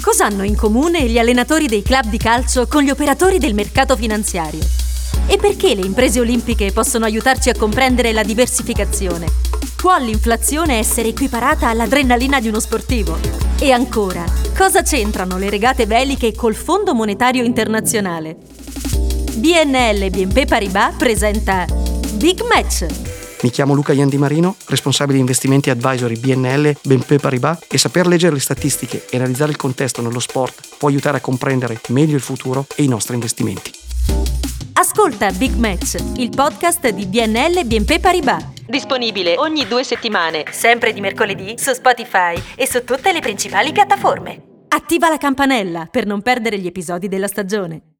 Cosa hanno in comune gli allenatori dei club di calcio con gli operatori del mercato finanziario? E perché le imprese olimpiche possono aiutarci a comprendere la diversificazione? Può l'inflazione essere equiparata all'adrenalina di uno sportivo? E ancora, cosa c'entrano le regate beliche col Fondo Monetario Internazionale? BNL BNP Paribas presenta Big Match mi chiamo Luca Iandi Marino, responsabile investimenti advisory BNL BNP Paribas e saper leggere le statistiche e analizzare il contesto nello sport può aiutare a comprendere meglio il futuro e i nostri investimenti. Ascolta Big Match, il podcast di BNL BNP Paribas. Disponibile ogni due settimane, sempre di mercoledì, su Spotify e su tutte le principali piattaforme. Attiva la campanella per non perdere gli episodi della stagione.